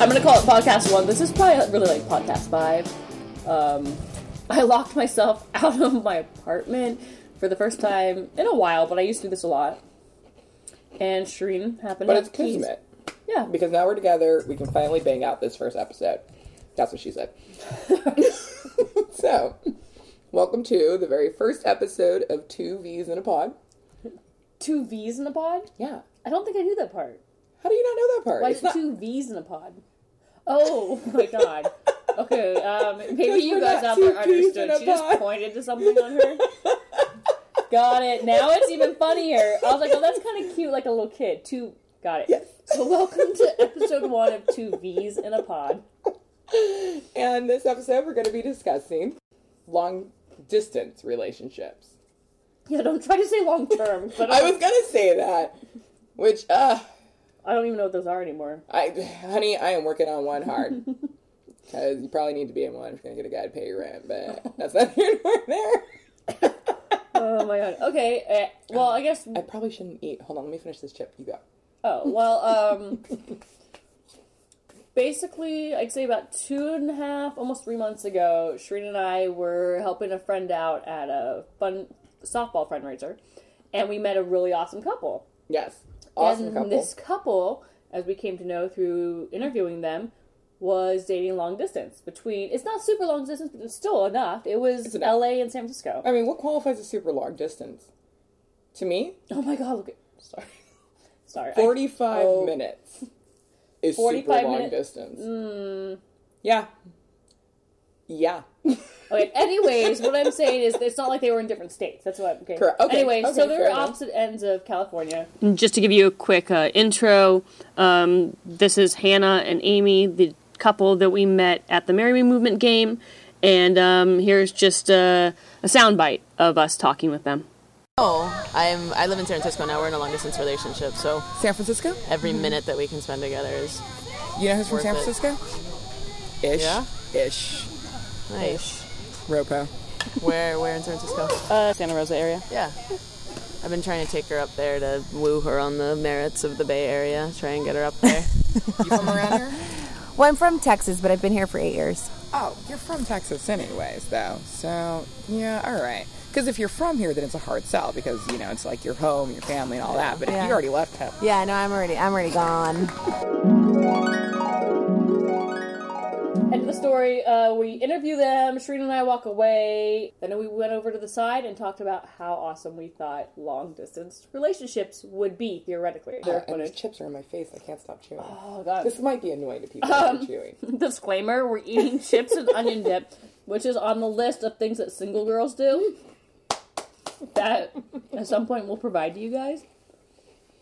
I'm gonna call it podcast one. This is probably really like podcast five. Um, I locked myself out of my apartment for the first time in a while, but I used to do this a lot. And Shireen happened But to it's have keys. kismet. Yeah. Because now we're together, we can finally bang out this first episode. That's what she said. so, welcome to the very first episode of Two V's in a Pod. Two V's in a pod? Yeah. I don't think I knew that part. How do you not know that part? Why is it two V's in a pod? Oh my god. Okay, um, maybe you guys not out there understood. She just pod. pointed to something on her. Got it. Now it's even funnier. I was like, oh, that's kind of cute, like a little kid. Two. Got it. Yes. So welcome to episode one of Two V's in a Pod. And this episode, we're going to be discussing long distance relationships. Yeah, don't try to say long term. But I was going to say that, which, uh, I don't even know what those are anymore. I, honey, I am working on one hard. Because you probably need to be in one if you're going to get a guy to pay your rent, but that's not here nor there. Oh my god. Okay. Uh, well, I guess. I probably shouldn't eat. Hold on, let me finish this chip. You go. Oh well. Um. basically, I'd say about two and a half, almost three months ago, Shreen and I were helping a friend out at a fun softball fundraiser, and we met a really awesome couple. Yes. Awesome and couple. this couple, as we came to know through interviewing them, was dating long distance between. It's not super long distance, but it's still enough. It was enough. L.A. and San Francisco. I mean, what qualifies as super long distance? To me, Oh my god! Look at sorry, sorry. I- 45 oh. minutes is 45 super long minutes? distance. Mm. Yeah. Yeah. Okay. Anyways, what I'm saying is, it's not like they were in different states. That's what. Okay. Correct. Okay, Anyway, okay, so they're fair enough. opposite ends of California. Just to give you a quick uh, intro, um, this is Hannah and Amy, the couple that we met at the Marry Me Movement game, and um, here's just a, a soundbite of us talking with them. Oh, I'm. I live in San Francisco now. We're in a long distance relationship, so San Francisco? every minute that we can spend together is You know who's from Worth San it. Francisco? Ish. Yeah? Ish. nice. Ropo. Where, where in San Francisco? Uh, Santa Rosa area. Yeah, I've been trying to take her up there to woo her on the merits of the Bay Area. Try and get her up there. You from around here? Well, I'm from Texas, but I've been here for eight years. Oh, you're from Texas anyways, though. So, yeah, all right. Because if you're from here, then it's a hard sell because, you know, it's like your home, your family, and all that. But if Yeah. you already left home, Yeah, no, I'm already, I'm already gone. The story. Uh, we interview them. Shreen and I walk away. Then we went over to the side and talked about how awesome we thought long distance relationships would be theoretically. Uh, and footage. chips are in my face. I can't stop chewing. Oh god. This might be annoying to people Um, chewing. Disclaimer: We're eating chips and onion dip, which is on the list of things that single girls do. That at some point we'll provide to you guys.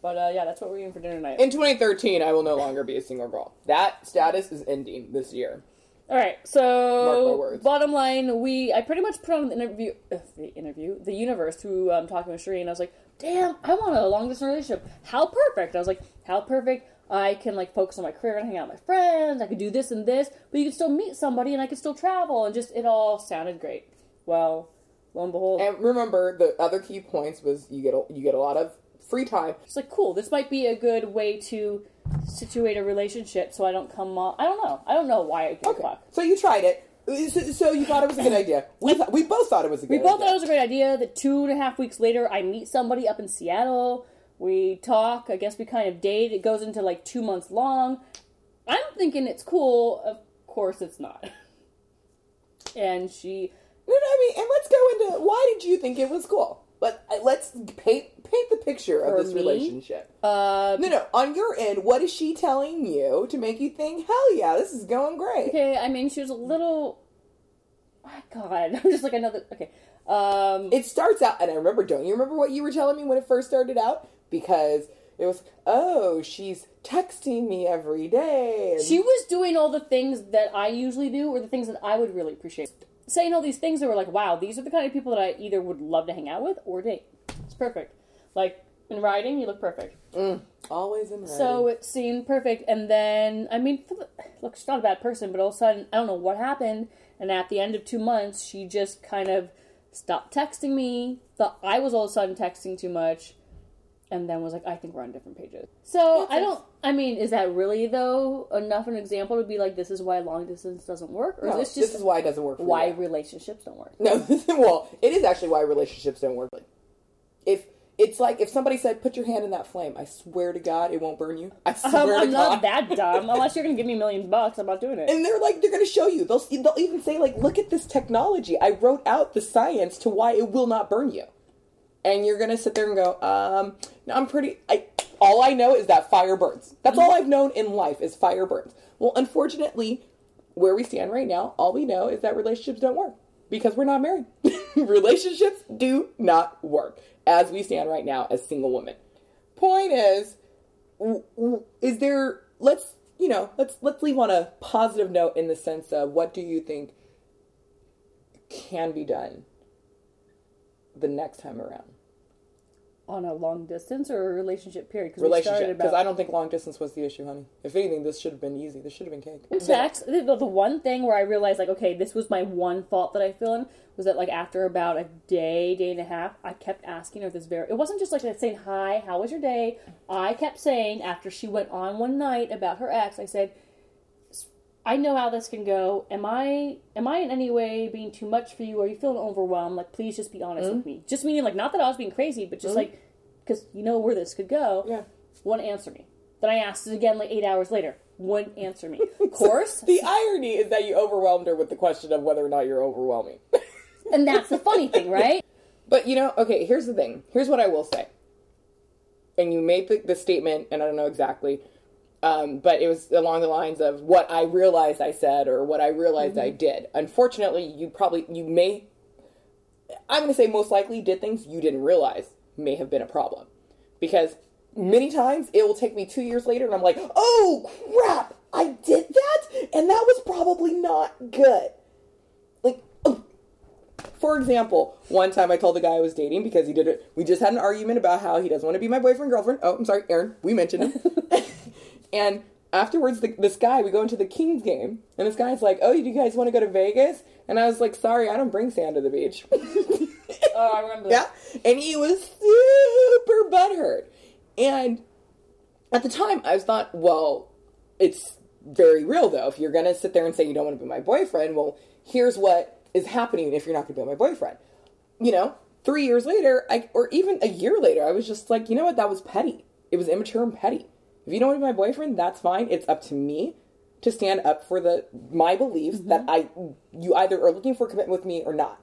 But uh, yeah, that's what we're eating for dinner tonight. In 2013, I will no longer be a single girl. That status is ending this year. All right, so bottom line, we I pretty much put on the interview, uh, the interview, the universe through um, talking with Sheree, and I was like, damn, I want a long distance relationship. How perfect! I was like, how perfect! I can like focus on my career and hang out with my friends. I could do this and this, but you can still meet somebody, and I could still travel, and just it all sounded great. Well, lo and behold, And remember, the other key points was you get a, you get a lot of free time. it's like cool. This might be a good way to situate a relationship, so I don't come off. I don't know. I don't know why I give a Okay, fuck. so you tried it. So, so you thought it was a good idea. We th- we both thought it was a good We both idea. thought it was a great idea. That two and a half weeks later, I meet somebody up in Seattle. We talk. I guess we kind of date. It goes into like two months long. I'm thinking it's cool. Of course, it's not. And she, No, no, I mean, and let's go into why did you think it was cool? Let uh, let's paint paint the picture of For this me? relationship. uh, No, no, on your end, what is she telling you to make you think, hell yeah, this is going great? okay. I mean, she was a little. My God, I'm just like another. Okay. Um, It starts out, and I remember. Don't you remember what you were telling me when it first started out? Because it was, oh, she's texting me every day. and- She was doing all the things that I usually do, or the things that I would really appreciate. Saying all these things that were like, wow, these are the kind of people that I either would love to hang out with or date. It's perfect. Like, in writing, you look perfect. Mm, always in writing. So it seemed perfect. And then, I mean, look, she's not a bad person, but all of a sudden, I don't know what happened. And at the end of two months, she just kind of stopped texting me. Thought I was all of a sudden texting too much. and then was like, I think we're on different pages. So I don't. I mean, is that really though enough an example to be like, this is why long distance doesn't work, or No, is this just this is why it doesn't work. For why you. relationships don't work? No, well, it is actually why relationships don't work. If it's like if somebody said, "Put your hand in that flame," I swear to God, it won't burn you. I swear Um, to I'm not that dumb. Unless you're gonna give me a million bucks, I'm not doing it. and they're like, they're going to show you. They'll they'll even say like, "Look at this technology. I wrote out the science to why it will not burn you." And you're going to sit there and go, "Um, no, I'm pretty. I all I know is that fire burns. That's all I've known in life is fire burns." Well, unfortunately, where we stand right now, all we know is that relationships don't work because we're not married. relationships do not work as we stand right now as single women. Point is, is there? Let's you know, let's let's leave on a positive note in the sense of what do you think can be done the next time around? On a long distance or a relationship period? Because we started Relationship, because about I don't think long distance was the issue, honey. If anything, this should have been easy. This should have been cake. text. The, the one thing where I realized, like, okay, this was my one fault that I feel in was that, like, after about a day, day and a half, I kept asking her this very. It wasn't just like saying hi, how was your day? I kept saying after she went on one night about her ex, I said, I know how this can go. Am I am I in any way being too much for you? Are you feeling overwhelmed? Like, please just be honest Mm-hmm. with me. Just meaning, like, not that I was being crazy, but just like, because you know where this could go. Yeah. Wouldn't answer me. Then I asked it again, like eight hours later. Wouldn't answer me. Of course, The irony is that you overwhelmed her with the question of whether or not you're overwhelming. and that's the funny thing, right? But you know, okay, here's the thing. Here's what I will say. And you made the, the statement, and I don't know exactly, um, but it was along the lines of what I realized I said or what I realized I did. Unfortunately, you probably, you may, I'm going to say most likely did things you didn't realize may have been a problem. Because many times it will take me two years later and I'm like, oh crap, I did that? And that was probably not good. Like, oh, for example, one time I told the guy I was dating because he did it. We just had an argument about how he doesn't want to be my boyfriend, girlfriend. Oh, I'm sorry, Aaron. We mentioned him. and afterwards, the, this guy, we go into the Kings game, and this guy's like, "Oh, you guys want to go to Vegas?" And I was like, "Sorry, I don't bring sand to the beach." Oh, I remember. yeah, and he was super butthurt. And at the time, I was thought, well, it's very real though. If you're gonna sit there and say you don't want to be my boyfriend, well, here's what is happening if you're not gonna be my boyfriend. You know, three years later, I, or even a year later, I was just like, you know what? That was petty. It was immature and petty. If you don't want to be my boyfriend, that's fine. It's up to me to stand up for the my beliefs that mm-hmm. I you either are looking for commitment with me or not,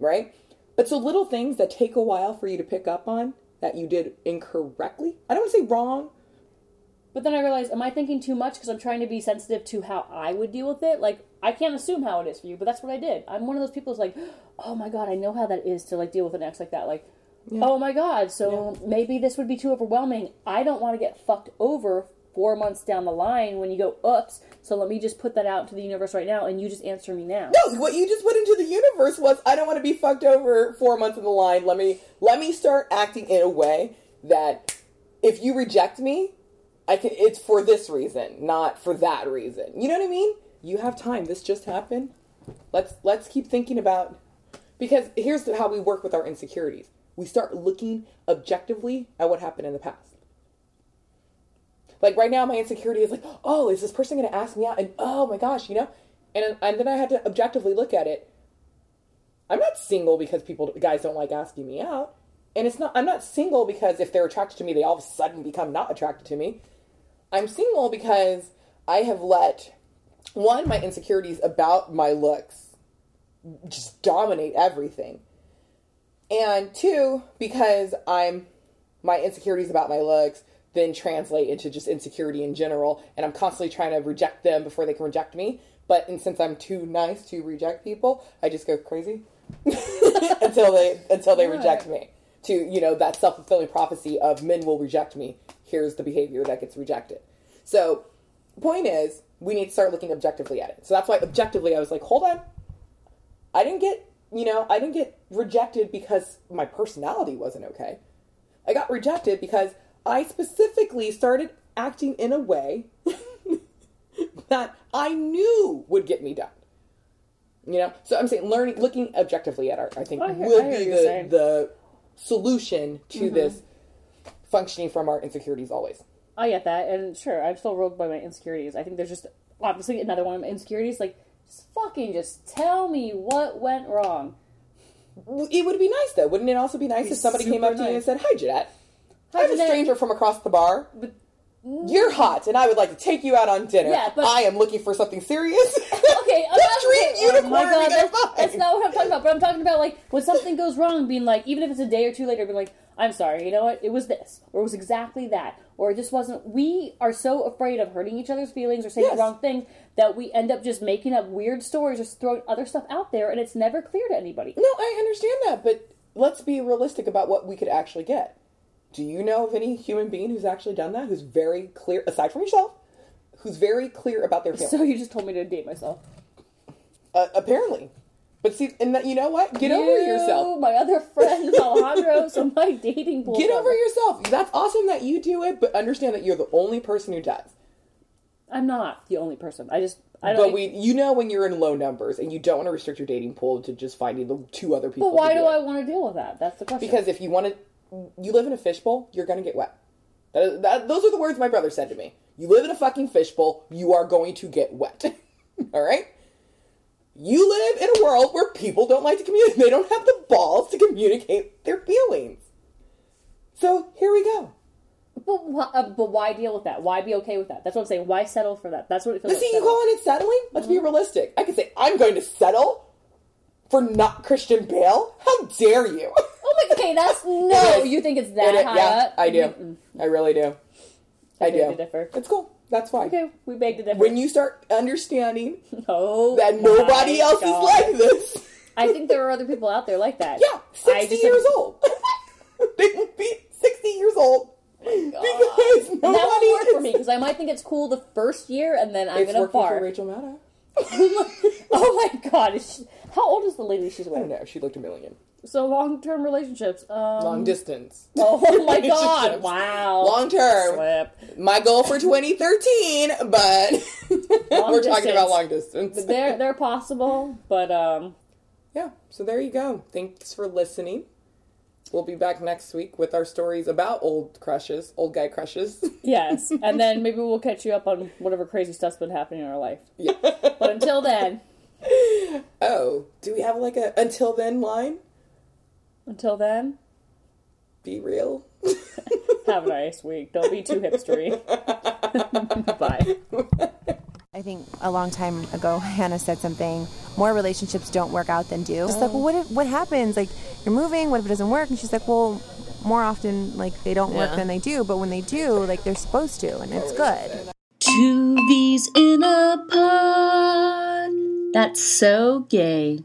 right? But so little things that take a while for you to pick up on that you did incorrectly. I don't want to say wrong. But then I realized, am I thinking too much because I'm trying to be sensitive to how I would deal with it? Like, I can't assume how it is for you, but that's what I did. I'm one of those people who's like, oh my god, I know how that is to like deal with an ex like that. Like, oh my god, so maybe this would be too overwhelming. I don't want to get fucked over four months down the line when you go, oops. So let me just put that out to the universe right now, and you just answer me now. No, what you just put into the universe was I don't want to be fucked over four months in the line. Let me let me start acting in a way that if you reject me, I can it's for this reason, not for that reason. You know what I mean? You have time. This just happened. Let's let's keep thinking about because here's how we work with our insecurities. We start looking objectively at what happened in the past. Like right now, my insecurity is like, oh, is this person going to ask me out? And oh my gosh, you know, and and then I had to objectively look at it. I'm not single because people guys don't like asking me out, and it's not. I'm not single because if they're attracted to me, they all of a sudden become not attracted to me. I'm single because I have let one my insecurities about my looks just dominate everything, and two because I'm my insecurities about my looks then translate into just insecurity in general and i'm constantly trying to reject them before they can reject me. But and since i'm too nice to reject people i just go crazy until they until they reject me. To you know that self-fulfilling prophecy of men will reject me. Here's the behavior that gets rejected. So point is we need to start looking objectively at it. So that's why objectively i was like hold on. I didn't get you know i didn't get rejected because my personality wasn't okay I got rejected because I specifically started acting in a way that I knew would get me done. You know, so I'm saying learning, looking objectively at art, I think I hear- will I be the the solution to Mm-hmm. this functioning from our insecurities always. I get that, and sure, I'm still ruled by my insecurities. I think there's just obviously another one of my insecurities. Like, just fucking just tell me what went wrong. It would be nice though, wouldn't it? Also be nice if somebody came up to you and said, "Hi, Jeanette. Hi, I'm a stranger from across the bar. But You're hot, and I would like to take you out on dinner. Yeah, but- I am looking for something serious." okay, I'm not dream okay, unicorn oh my god, that's, that's not what I'm talking about. But I'm talking about like when something goes wrong, being like, even if it's a day or two later, being like, I'm sorry, you know what? It was this, or it was exactly that, or it just wasn't. We are so afraid of hurting each other's feelings or saying Yes. the wrong thing that we end up just making up weird stories, just throwing other stuff out there, and it's never clear to anybody. No, I understand that, but let's be realistic about what we could actually get. Do you know of any human being who's actually done that? Who's very clear, aside from yourself, who's very clear about their feelings? So you just told me to date myself. uh, apparently, but see, and that, you know what? Get over yourself. My other friend Alejandro, so my dating pool. Get over friend. yourself. That's awesome that you do it, but understand that you're the only person who does. I'm not the only person. I just I don't. But we, you know, when you're in low numbers and you don't want to restrict your dating pool to just finding the two other people. But why do it. I want to deal with that? That's the question. Because if you want to, you live in a fishbowl, you're going to get wet. That, that, those are the words my brother said to me. You live in a fucking fishbowl, you are going to get wet. All right? You live in a world where people don't like to communicate. They don't have the balls to communicate their feelings. So here we go. But, wh- uh, but why deal with that? Why be okay with that? That's what I'm saying. Why settle for that? That's what it feels But see, like. you settle. calling it settling? Let's Mm-hmm. be realistic. I could say, I'm going to settle for not Christian Bale. How dare you? Oh my. Okay, that's no. You think it's that It high yeah, up? I do. Mm-mm. I really do. I, I do. differ. It's cool. That's fine. Okay, we beg to differ. When you start understanding oh, that nobody else God. is like this, I think there are other people out there like that. yeah, 60 just years old. they will be 60 years old oh because That nobody won't work is. for me because I might think it's cool the first year and then I'm gonna working for Rachel Maddow. oh my god! Is she- how old is the lady she's I don't know. She looked a million. So long term relationships. Um, Long distance. Oh my god! Wow. Long term. Slip. My goal for 2013, but we're talking about long distance. They're they're possible, but um, yeah, so there you go. Thanks for listening. We'll be back next week with our stories about old crushes, old guy crushes. yes. And then maybe we'll catch you up on whatever crazy stuff's been happening in our life. Yeah. But until then, oh, do we have like a until then line? Until then, Be real. have a nice week. Don't be too hipstery. Bye. I think a long time ago, Hannah said something. More relationships don't work out than do. Just like, well, what if, what happens? Like, you're moving. What if it doesn't work? And she's like, well, more often, like they don't work Yeah. than they do. But when they do, like they're supposed to, and it's good. Two V's in a pod. That's so gay.